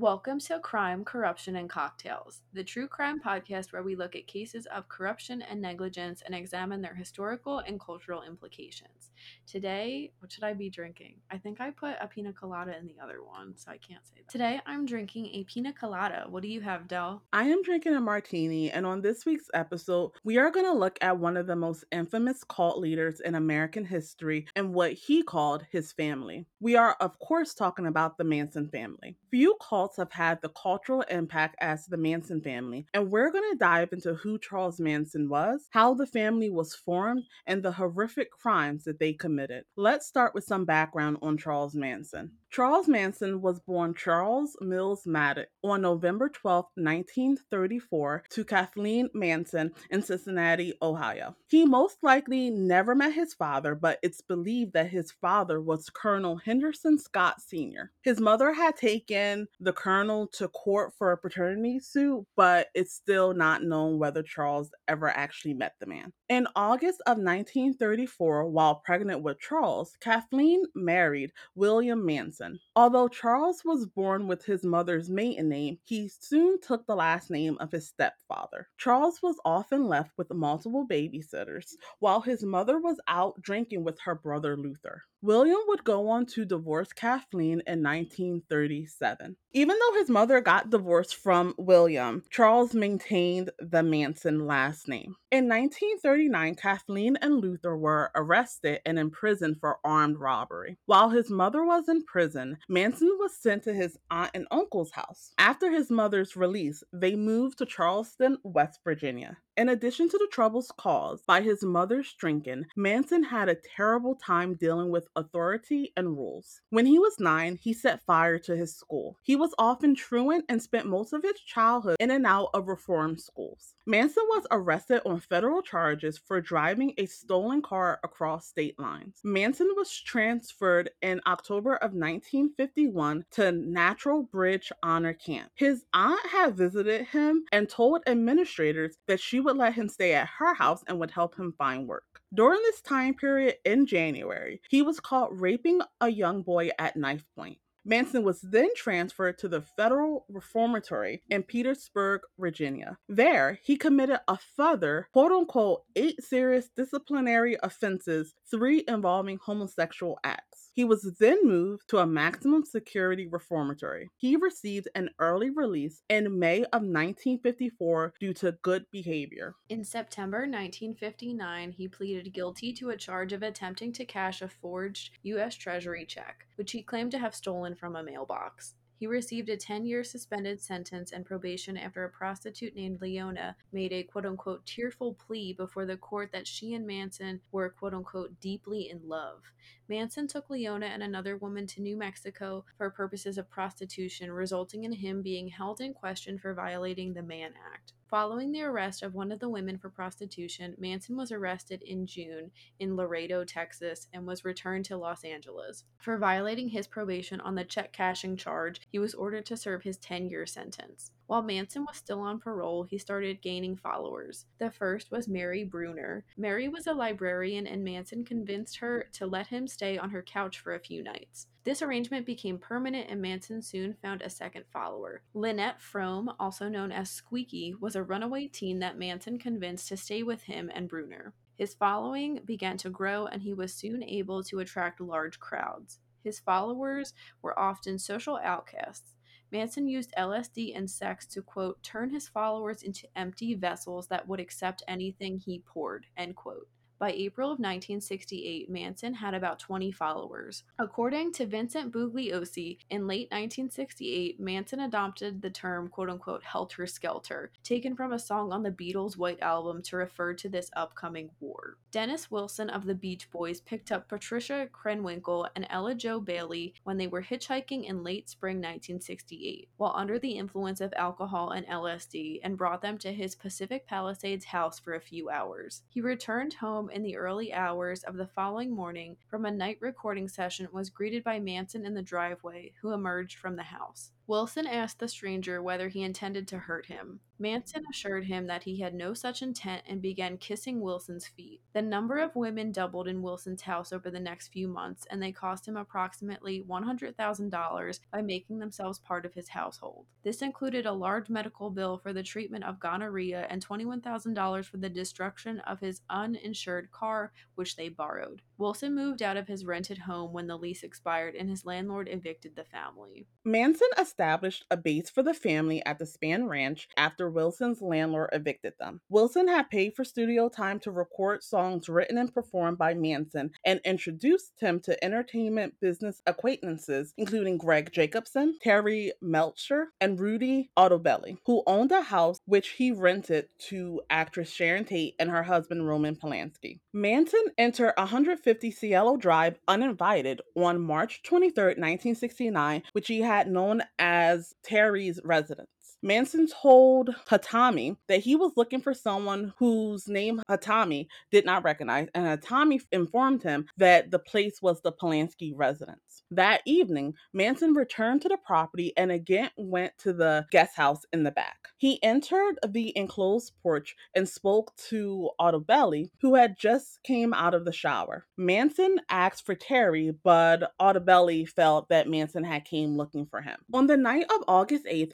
Welcome to Crime, Corruption, and Cocktails, the true crime podcast where we look at cases of corruption and negligence and examine their historical and cultural implications. Today, what should I be drinking? I think I put a pina colada in the other one, so I can't say that. Today, I'm drinking a pina colada. What do you have, Del? I am drinking a martini, and on this week's episode, we are going to look at one of the most infamous cult leaders in American history and what he called his family. We are, of course, talking about the Manson family. Few cults have had the cultural impact as the Manson family, and we're going to dive into who Charles Manson was, how the family was formed, and the horrific crimes that they committed. Let's start with some background on Charles Manson. Charles Manson was born Charles Mills Maddox on November 12, 1934, to Kathleen Manson in Cincinnati, Ohio. He most likely never met his father, but it's believed that his father was Colonel Henderson Scott Sr. His mother had taken the colonel to court for a paternity suit, but it's still not known whether Charles ever actually met the man. In August of 1934, while pregnant with Charles, Kathleen married William Manson. Although Charles was born with his mother's maiden name, he soon took the last name of his stepfather. Charles was often left with multiple babysitters while his mother was out drinking with her brother Luther. William would go on to divorce Kathleen in 1937. Even though his mother got divorced from William, Charles maintained the Manson last name. In 1939, Kathleen and Luther were arrested and imprisoned for armed robbery. While his mother was in prison, Manson was sent to his aunt and uncle's house. After his mother's release, they moved to Charleston, West Virginia. In addition to the troubles caused by his mother's drinking, Manson had a terrible time dealing with authority and rules. When he was nine, he set fire to his school. He was often truant and spent most of his childhood in and out of reform schools. Manson was arrested on federal charges for driving a stolen car across state lines. Manson was transferred in October of 1951 to Natural Bridge Honor Camp. His aunt had visited him and told administrators that she would let him stay at her house and would help him find work. During this time period in January, he was caught raping a young boy at knife point. Manson was then transferred to the Federal Reformatory in Petersburg, Virginia. There, he committed a further, quote unquote, eight serious disciplinary offenses, three involving homosexual acts. He was then moved to a maximum security reformatory. He received an early release in May of 1954 due to good behavior. In September 1959, he pleaded guilty to a charge of attempting to cash a forged U.S. Treasury check, which he claimed to have stolen from a mailbox. He received a 10 year suspended sentence and probation after a prostitute named Leona made a quote unquote tearful plea before the court that she and Manson were quote unquote deeply in love. Manson took Leona and another woman to New Mexico for purposes of prostitution, resulting in him being held in question for violating the Mann Act. Following the arrest of one of the women for prostitution, Manson was arrested in June in Laredo, Texas, and was returned to Los Angeles. For violating his probation on the check cashing charge, he was ordered to serve his 10 year sentence. While Manson was still on parole, he started gaining followers. The first was Mary Brunner. Mary was a librarian, and Manson convinced her to let him stay on her couch for a few nights. This arrangement became permanent, and Manson soon found a second follower. Lynette Fromme, also known as Squeaky, was a runaway teen that Manson convinced to stay with him and Brunner. His following began to grow, and he was soon able to attract large crowds. His followers were often social outcasts. Manson used LSD and sex to, quote, turn his followers into empty vessels that would accept anything he poured, end quote. By April of 1968, Manson had about 20 followers. According to Vincent Bugliosi, in late 1968, Manson adopted the term quote unquote helter skelter, taken from a song on the Beatles' White Album to refer to this upcoming war. Dennis Wilson of the Beach Boys picked up Patricia Krenwinkel and Ella Jo Bailey when they were hitchhiking in late spring 1968, while under the influence of alcohol and LSD, and brought them to his Pacific Palisades house for a few hours. He returned home in the early hours of the following morning from a night recording session was greeted by Manson in the driveway, who emerged from the house. Wilson asked the stranger whether he intended to hurt him. Manson assured him that he had no such intent and began kissing Wilson's feet. The number of women doubled in Wilson's house over the next few months, and they cost him approximately $100,000 by making themselves part of his household. This included a large medical bill for the treatment of gonorrhea and $21,000 for the destruction of his uninsured car, which they borrowed. Wilson moved out of his rented home when the lease expired, and his landlord evicted the family. Manson established a base for the family at the Spahn Ranch after Wilson's landlord evicted them. Wilson had paid for studio time to record songs written and performed by Manson and introduced him to entertainment business acquaintances, including Gregg Jakobson, Terry Melcher, and Rudy Altobelli, who owned a house which he rented to actress Sharon Tate and her husband Roman Polanski. Manson entered 150 Cielo Drive uninvited on March 23, 1969, which he had known as Terry's residence. Manson told Hatami that he was looking for someone whose name Hatami did not recognize, and Hatami informed him that the place was the Polanski residence. That evening, Manson returned to the property and again went to the guest house in the back. He entered the enclosed porch and spoke to Altobelli, who had just came out of the shower. Manson asked for Terry, but Altobelli felt that Manson had came looking for him. On the night of August 8th,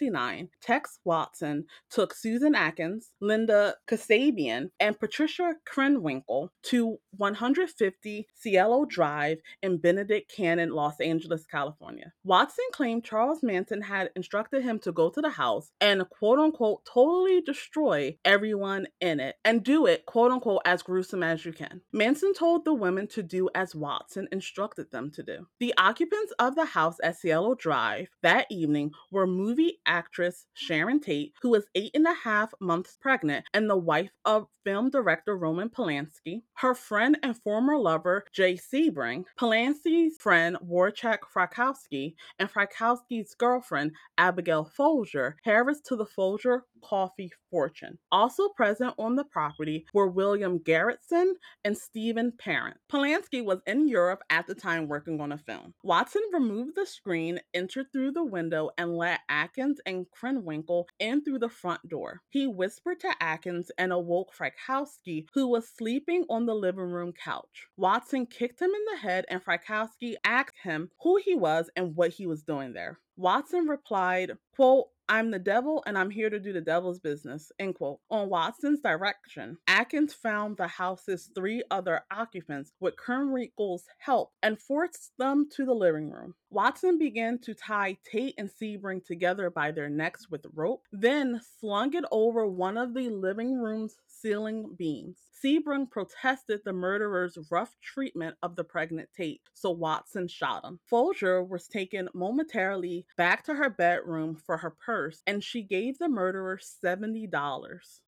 1969, Tex Watson took Susan Atkins, Linda Kasabian, and Patricia Krenwinkel to 150 Cielo Drive in Benedict Canyon, Los Angeles, California. Watson claimed Charles Manson had instructed him to go to the house and quote unquote totally destroy everyone in it and do it quote unquote as gruesome as you can. Manson told the women to do as Watson instructed them to do. The occupants of the house at Cielo Drive that evening were movie actress Sharon Tate, who was eight and a half months pregnant and the wife of film director Roman Polanski, her friend and former lover Jay Sebring, Polanski's friend Wojciech Frykowski, and Frykowski's girlfriend Abigail Folger, Harris to the Folger coffee fortune. Also present on the property were William Garretson and Stephen Parent. Polanski was in Europe at the time working on a film. Watson removed the screen, entered through the window, and let Atkins and Krenwinkel in through the front door. He whispered to Atkins and awoke Frykowski, who was sleeping on the living room couch. Watson kicked him in the head, and Frykowski asked him who he was and what he was doing there. Watson replied, quote, I'm the devil and I'm here to do the devil's business, end quote. On Watson's direction, Atkins found the house's three other occupants with Krenwinkel's help and forced them to the living room. Watson began to tie Tate and Sebring together by their necks with rope, then slung it over one of the living room's ceiling beams. Sebring protested the murderer's rough treatment of the pregnant Tate, so Watson shot him. Folger was taken momentarily back to her bedroom for her purse, and she gave the murderer $70.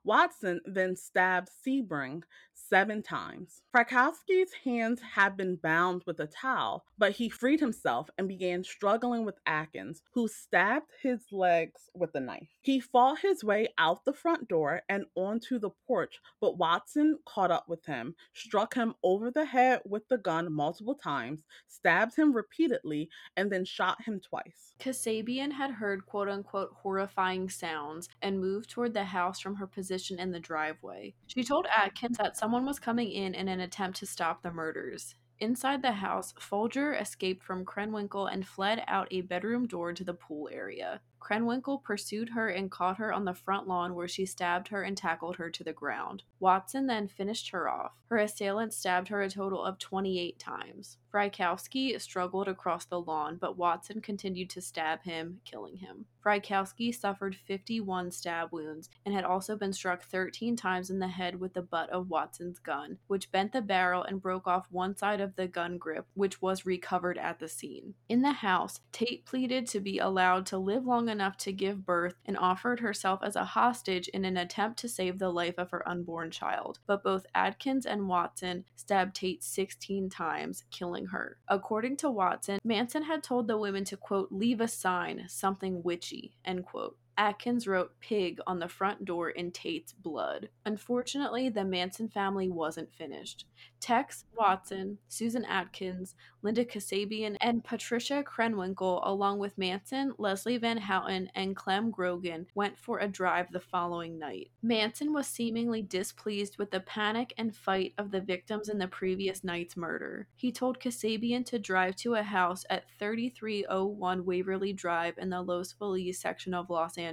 Watson then stabbed Sebring seven times. Frykowski's hands had been bound with a towel, but he freed himself and struggling with Atkins, who stabbed his legs with a knife. He fought his way out the front door and onto the porch, but Watson caught up with him, struck him over the head with the gun multiple times, stabbed him repeatedly, and then shot him twice. Kasabian had heard quote unquote horrifying sounds and moved toward the house from her position in the driveway. She told Atkins that someone was coming in in an attempt to stop the murders. Inside the house, Folger escaped from Krenwinkel and fled out a bedroom door to the pool area. Krenwinkel pursued her and caught her on the front lawn where she stabbed her and tackled her to the ground. Watson then finished her off. Her assailant stabbed her a total of 28 times. Frykowski struggled across the lawn, but Watson continued to stab him, killing him. Frykowski suffered 51 stab wounds and had also been struck 13 times in the head with the butt of Watson's gun, which bent the barrel and broke off one side of the gun grip, which was recovered at the scene. In the house, Tate pleaded to be allowed to live long enough to give birth and offered herself as a hostage in an attempt to save the life of her unborn child. But both Atkins and Watson stabbed Tate 16 times, killing her. According to Watson, Manson had told the women to, quote, leave a sign, something witchy, end quote. Atkins wrote pig on the front door in Tate's blood. Unfortunately, the Manson family wasn't finished. Tex Watson, Susan Atkins, Linda Kasabian, and Patricia Krenwinkel, along with Manson, Leslie Van Houten, and Clem Grogan, went for a drive the following night. Manson was seemingly displeased with the panic and fight of the victims in the previous night's murder. He told Kasabian to drive to a house at 3301 Waverly Drive in the Los Feliz section of Los Angeles.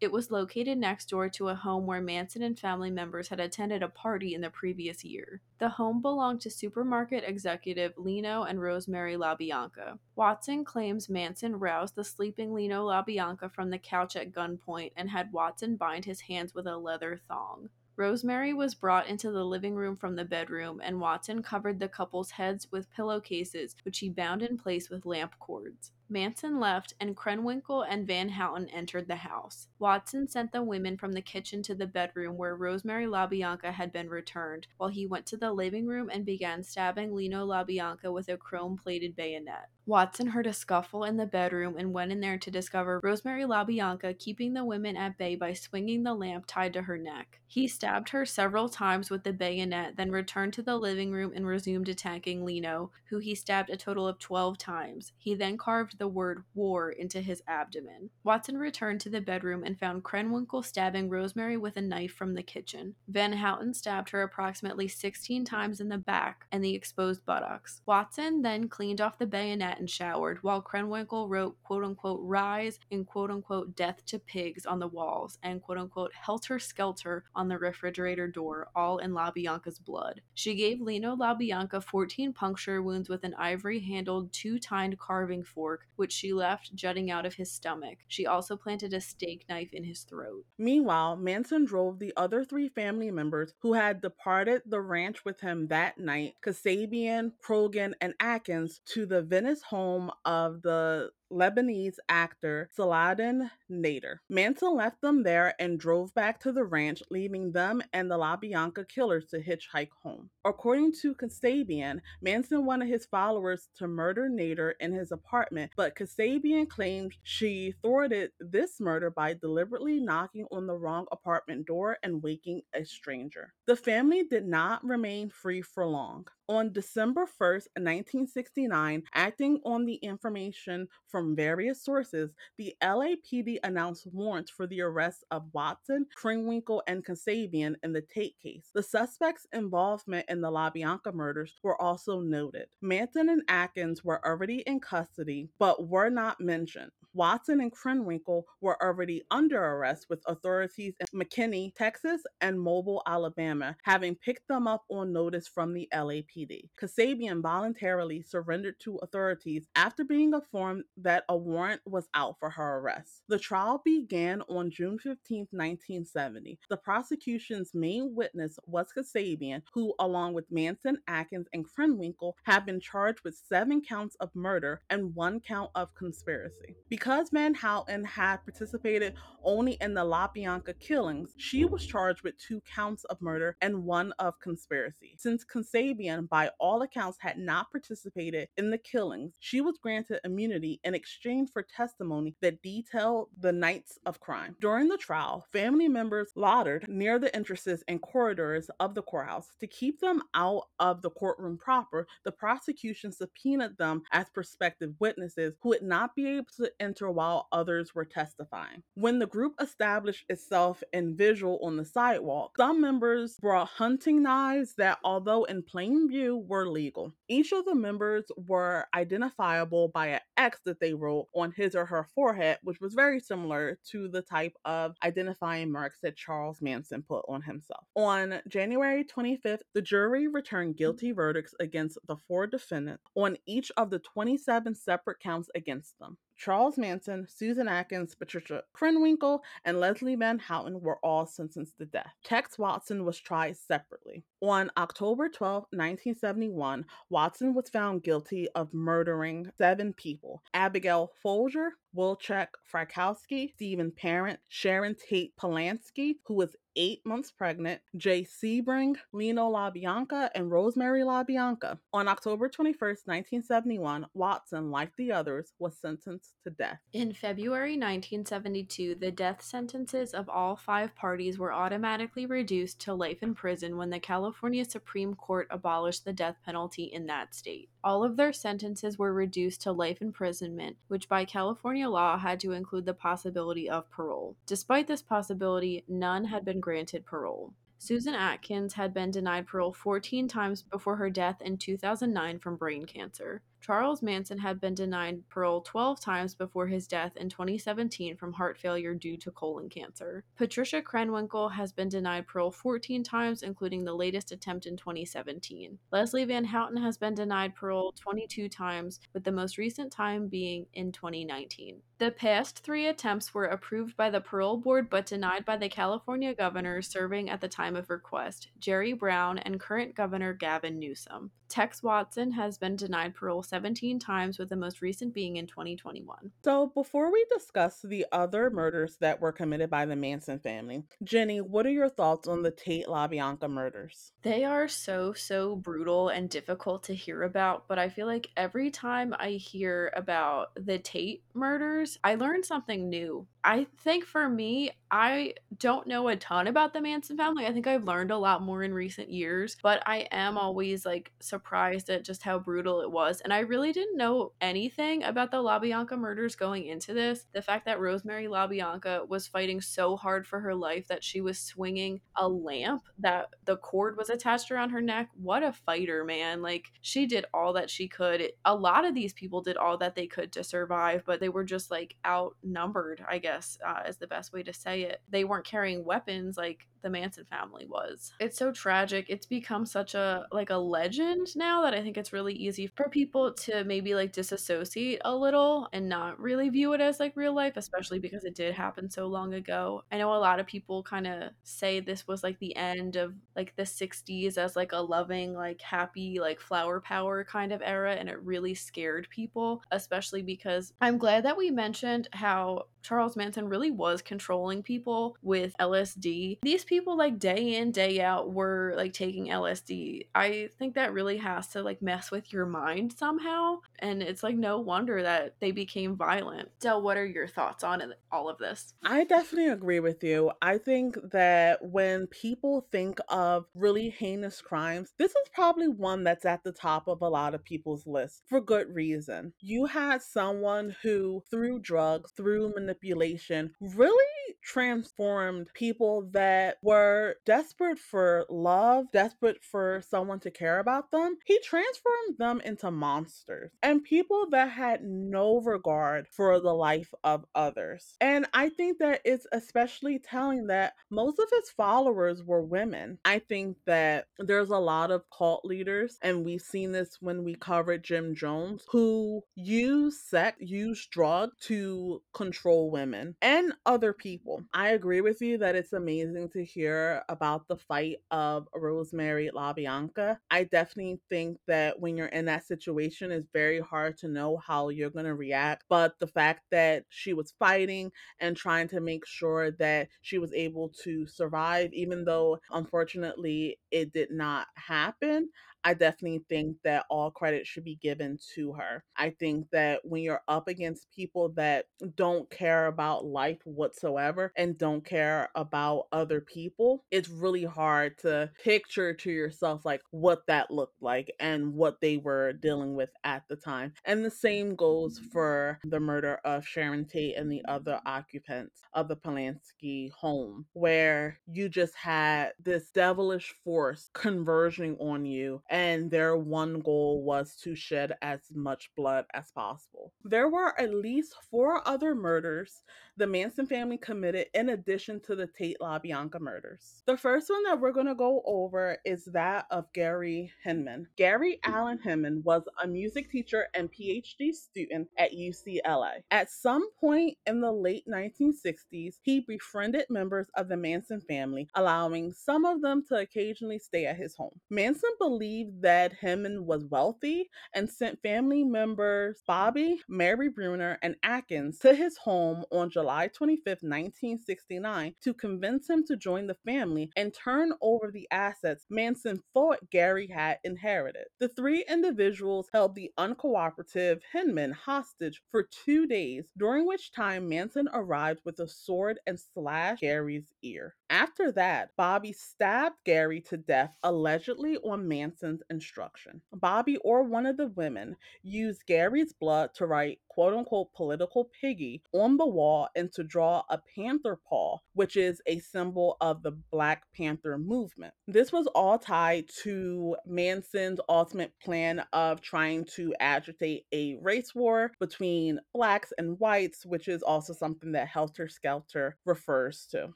It was located next door to a home where Manson and family members had attended a party in the previous year. The home belonged to supermarket executive Leno and Rosemary LaBianca. Watson claims Manson roused the sleeping Leno LaBianca from the couch at gunpoint and had Watson bind his hands with a leather thong. Rosemary was brought into the living room from the bedroom, and Watson covered the couple's heads with pillowcases, which he bound in place with lamp cords. Manson left, and Krenwinkel and Van Houten entered the house. Watson sent the women from the kitchen to the bedroom where Rosemary LaBianca had been returned, while he went to the living room and began stabbing Leno LaBianca with a chrome plated bayonet. Watson heard a scuffle in the bedroom and went in there to discover Rosemary LaBianca keeping the women at bay by swinging the lamp tied to her neck. He stabbed her several times with the bayonet, then returned to the living room and resumed attacking Leno, who he stabbed a total of 12 times. He then carved the word war into his abdomen. Watson returned to the bedroom and found Krenwinkel stabbing Rosemary with a knife from the kitchen. Van Houten stabbed her approximately 16 times in the back and the exposed buttocks. Watson then cleaned off the bayonet and showered, while Krenwinkel wrote quote unquote rise and quote unquote death to pigs on the walls and quote unquote helter skelter on the refrigerator door, all in LaBianca's blood. She gave Leno LaBianca 14 puncture wounds with an ivory handled two tined carving fork, which she left jutting out of his stomach. She also planted a steak knife in his throat. Meanwhile, Manson drove the other three family members who had departed the ranch with him that night, Kasabian, Grogan, and Atkins, to the Venice home of the Lebanese actor Saladin Nader. Manson left them there and drove back to the ranch, leaving them and the La Bianca killers to hitchhike home. According to Kasabian, Manson wanted his followers to murder Nader in his apartment, but Kasabian claimed she thwarted this murder by deliberately knocking on the wrong apartment door and waking a stranger. The family did not remain free for long. On December 1st, 1969, acting on the information from various sources, the LAPD announced warrants for the arrest of Watson, Krenwinkel, and Kasabian in the Tate case. The suspects' involvement in the LaBianca murders were also noted. Manson and Atkins were already in custody, but were not mentioned. Watson and Krenwinkel were already under arrest with authorities in McKinney, Texas, and Mobile, Alabama, having picked them up on notice from the LAPD. Kasabian voluntarily surrendered to authorities after being informed that a warrant was out for her arrest. The trial began on June 15, 1970. The prosecution's main witness was Kasabian, who, along with Manson, Atkins, and Krenwinkel, had been charged with seven counts of murder and one count of conspiracy. Because Van Houten had participated only in the LaBianca killings, she was charged with two counts of murder and one of conspiracy. Since Kasabian, by all accounts, had not participated in the killings, she was granted immunity in exchange for testimony that detailed the nights of crime. During the trial, family members loitered near the entrances and corridors of the courthouse. To keep them out of the courtroom proper, the prosecution subpoenaed them as prospective witnesses who would not be able to enter while others were testifying. When the group established itself in visual on the sidewalk, some members brought hunting knives that, although in plain view, were legal. Each of the members were identifiable by an X that they wrote on his or her forehead, which was very similar to the type of identifying marks that Charles Manson put on himself. On January 25th, the jury returned guilty verdicts against the four defendants on each of the 27 separate counts against them. Charles Manson, Susan Atkins, Patricia Krenwinkel, and Leslie Van Houten were all sentenced to death. Tex Watson was tried separately. On October 12, 1971, Watson was found guilty of murdering seven people Abigail Folger, Wojciech Frykowski, Stephen Parent, Sharon Tate Polanski, who was eight months pregnant, Jay Sebring, Leno LaBianca, and Rosemary LaBianca. On October 21st, 1971, Watson, like the others, was sentenced to death. In February 1972, the death sentences of all five parties were automatically reduced to life in prison when the California Supreme Court abolished the death penalty in that state. All of their sentences were reduced to life imprisonment, which by California law had to include the possibility of parole. Despite this possibility, none had been granted parole. Susan Atkins had been denied parole 14 times before her death in 2009 from brain cancer. Charles Manson had been denied parole 12 times before his death in 2017 from heart failure due to colon cancer. Patricia Krenwinkel has been denied parole 14 times, including the latest attempt in 2017. Leslie Van Houten has been denied parole 22 times, with the most recent time being in 2019. The past three attempts were approved by the parole board but denied by the California governor serving at the time of request, Jerry Brown, and current governor Gavin Newsom. Tex Watson has been denied parole 17 times, with the most recent being in 2021. So, before we discuss the other murders that were committed by the Manson family, Jenny, what are your thoughts on the Tate LaBianca murders? They are so, so brutal and difficult to hear about, but I feel like every time I hear about the Tate murders, I learned something new. I think for me, I don't know a ton about the Manson family. I think I've learned a lot more in recent years, but I am always like surprised at just how brutal it was. And I really didn't know anything about the LaBianca murders going into this. The fact that Rosemary LaBianca was fighting so hard for her life that she was swinging a lamp that the cord was attached around her neck. What a fighter, man. Like she did all that she could. A lot of these people did all that they could to survive, but they were just like outnumbered, I guess, uh, is the best way to say it. They weren't carrying weapons like the Manson family was. It's so tragic. It's become such a like a legend now that I think it's really easy for people to maybe like disassociate a little and not really view it as like real life, especially because it did happen so long ago. I know a lot of people kind of say this was like the end of like the 60s as like a loving, like happy, like flower power kind of era and it really scared people, especially because I'm glad that we mentioned how Charles Manson really was controlling people with LSD. These people like day in day out were like taking LSD. I think that really has to like mess with your mind somehow and it's like no wonder that they became violent. Del, what are your thoughts on all of this? I definitely agree with you. I think that when people think of really heinous crimes, this is probably one that's at the top of a lot of people's list for good reason. You had someone who through drugs, through manipulation, really transformed people that were desperate for love, desperate for someone to care about them. He transformed them into monsters and people that had no regard for the life of others. And I think that it's especially telling that most of his followers were women. I think that there's a lot of cult leaders, and we've seen this when we covered Jim Jones, who use sex, use drug to control women and other people. I agree with you that it's amazing to hear about the fight of Rosemary LaBianca. I definitely think that when you're in that situation, it's very hard to know how you're going to react. But the fact that she was fighting and trying to make sure that she was able to survive, even though unfortunately it did not happen, I definitely think that all credit should be given to her. I think that when you're up against people that don't care about life whatsoever and don't care about other people, it's really hard to picture to yourself like what that looked like and what they were dealing with at the time. And the same goes for the murder of Sharon Tate and the other occupants of the Polanski home, where you just had this devilish force converging on you and their one goal was to shed as much blood as possible. There were at least four other murders the Manson family committed in addition to the Tate LaBianca murders. The first one that we're going to go over is that of Gary Hinman. Gary Allen Hinman was a music teacher and PhD student at UCLA. At some point in the late 1960s, he befriended members of the Manson family, allowing some of them to occasionally stay at his home. Manson believed that Hinman was wealthy and sent family members Bobby, Mary Brunner, and Atkins to his home on July 25, 1969, to convince him to join the family and turn over the assets Manson thought Gary had inherited. The three individuals held the uncooperative Hinman hostage for two days, during which time Manson arrived with a sword and slashed Gary's ear. After that, Bobby stabbed Gary to death, allegedly on Manson's instruction. Bobby or one of the women used Gary's blood to write quote unquote political piggy on the wall and to draw a panther paw, which is a symbol of the Black Panther movement. This was all tied to Manson's ultimate plan of trying to agitate a race war between blacks and whites, which is also something that Helter Skelter refers to.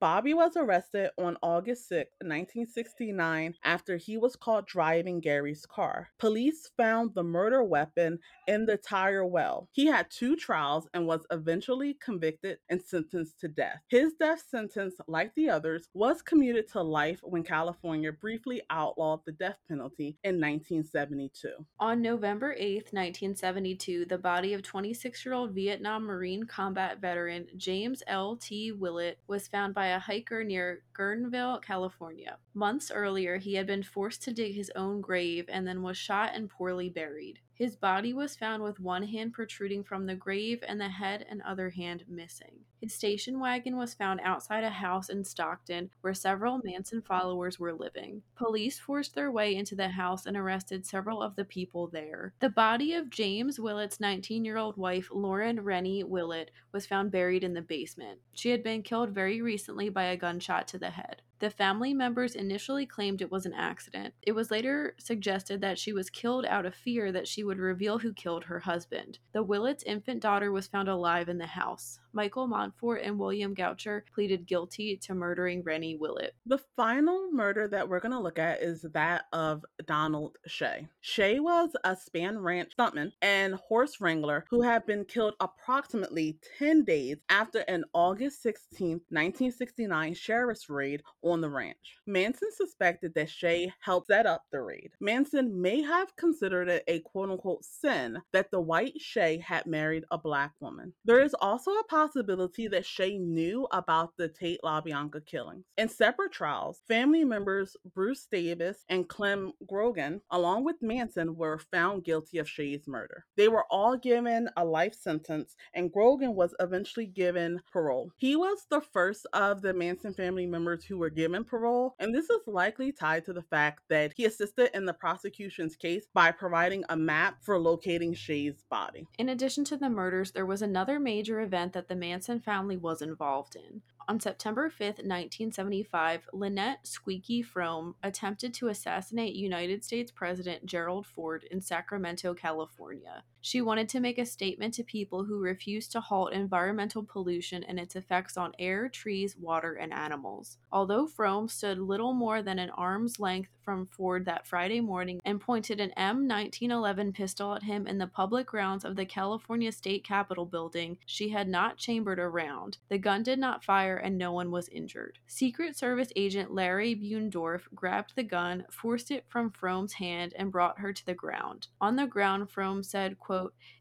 Bobby was arrested on August 6, 1969, after he was caught driving Gary's car. Police found the murder weapon in the tire well. He had two trials and was eventually convicted and sentenced to death. His death sentence, like the others, was commuted to life when California briefly outlawed the death penalty in 1972. On November 8, 1972, the body of 26 year old Vietnam Marine combat veteran James L. T. Willett was found by a hiker near Guerneville, California. Months earlier, he had been forced to dig his own grave and then was shot and poorly buried. His body was found with one hand protruding from the grave and the head and other hand missing. His station wagon was found outside a house in Stockton where several Manson followers were living. Police forced their way into the house and arrested several of the people there. The body of James Willett's 19 year old wife, Lauren Rennie Willett, was found buried in the basement. She had been killed very recently by a gunshot to the head. The family members initially claimed it was an accident. It was later suggested that she was killed out of fear that she would reveal who killed her husband. The Willett's infant daughter was found alive in the house. Michael Montfort and William Goucher pleaded guilty to murdering Rennie Willett. The final murder that we're going to look at is that of Donald Shea. Shea was a Spahn Ranch stuntman and horse wrangler who had been killed approximately 10 days after an August 16, 1969 sheriff's raid on the ranch. Manson suspected that Shea helped set up the raid. Manson may have considered it a quote unquote sin that the white Shea had married a black woman. There is also a possibility that Shea knew about the Tate LaBianca killings. In separate trials, family members Bruce Davis and Clem Grogan, along with Manson, were found guilty of Shea's murder. They were all given a life sentence, and Grogan was eventually given parole. He was the first of the Manson family members who were given parole, and this is likely tied to the fact that he assisted in the prosecution's case by providing a map for locating Shea's body. In addition to the murders, there was another major event that the Manson family was involved in. On September 5th, 1975, Lynette Squeaky Fromme attempted to assassinate United States President Gerald Ford in Sacramento, California. She wanted to make a statement to people who refused to halt environmental pollution and its effects on air, trees, water, and animals. Although Fromme stood little more than an arm's length from Ford that Friday morning and pointed an M1911 pistol at him in the public grounds of the California State Capitol building, she had not chambered a round. The gun did not fire and no one was injured. Secret Service agent Larry Buendorf grabbed the gun, forced it from Fromme's hand, and brought her to the ground. On the ground, Fromme said, quote,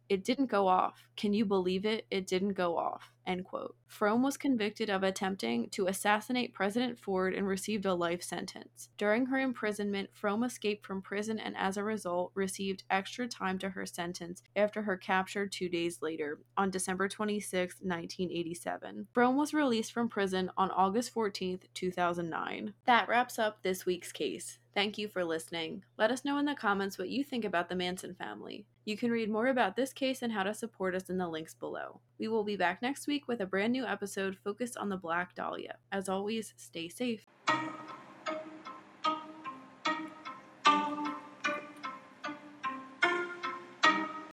it didn't go off. Can you believe it? It didn't go off. End quote. Fromme was convicted of attempting to assassinate President Ford and received a life sentence. During her imprisonment, Fromme escaped from prison and as a result received extra time to her sentence after her capture two days later, on December 26, 1987. Fromme was released from prison on August 14, 2009. That wraps up this week's case. Thank you for listening. Let us know in the comments what you think about the Manson family. You can read more about this case and how to support us in the links below. We will be back next week with a brand new episode focused on the Black Dahlia. As always, stay safe.